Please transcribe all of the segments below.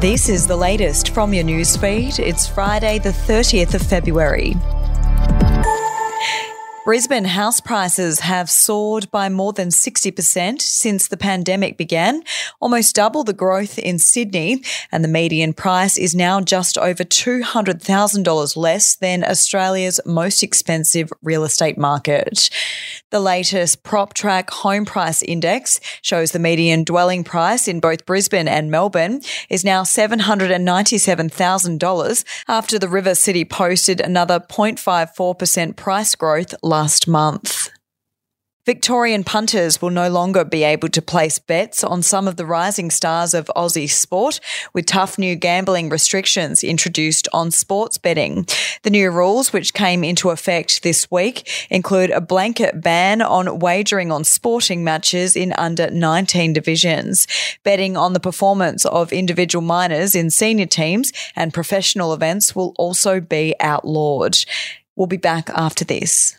This is the latest from your newsfeed. It's Friday, the 30th of February. Brisbane house prices have soared by more than 60% since the pandemic began, almost double the growth in Sydney, and the median price is now just over $200,000 less than Australia's most expensive real estate market. The latest PropTrack Home Price Index shows the median dwelling price in both Brisbane and Melbourne is now $797,000 after the River City posted another 0.54% price growth last month. Victorian punters will no longer be able to place bets on some of the rising stars of Aussie sport, with tough new gambling restrictions introduced on sports betting. The new rules, which came into effect this week, include a blanket ban on wagering on sporting matches in under 19 divisions. Betting on the performance of individual minors in senior teams and professional events will also be outlawed. We'll be back after this.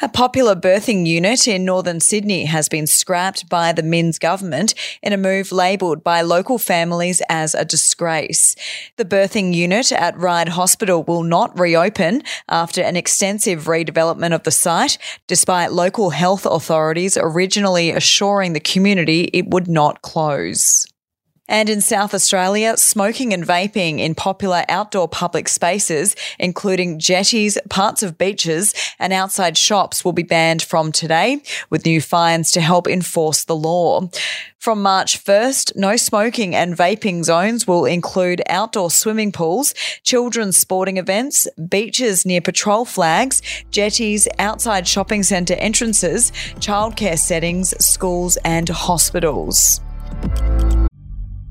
A popular birthing unit in northern Sydney has been scrapped by the Minns government in a move labelled by local families as a disgrace. The birthing unit at Ryde Hospital will not reopen after an extensive redevelopment of the site, despite local health authorities originally assuring the community it would not close. And in South Australia, smoking and vaping in popular outdoor public spaces, including jetties, parts of beaches, and outside shops, will be banned from today, with new fines to help enforce the law. From March 1st, no smoking and vaping zones will include outdoor swimming pools, children's sporting events, beaches near patrol flags, jetties, outside shopping centre entrances, childcare settings, schools, and hospitals.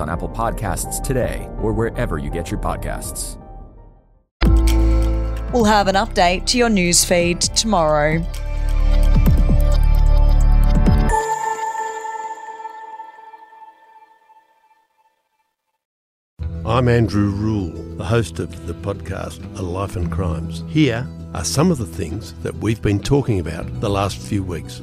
on Apple Podcasts today or wherever you get your podcasts. We'll have an update to your newsfeed tomorrow. I'm Andrew Rule, the host of the podcast A Life and Crimes. Here are some of the things that we've been talking about the last few weeks.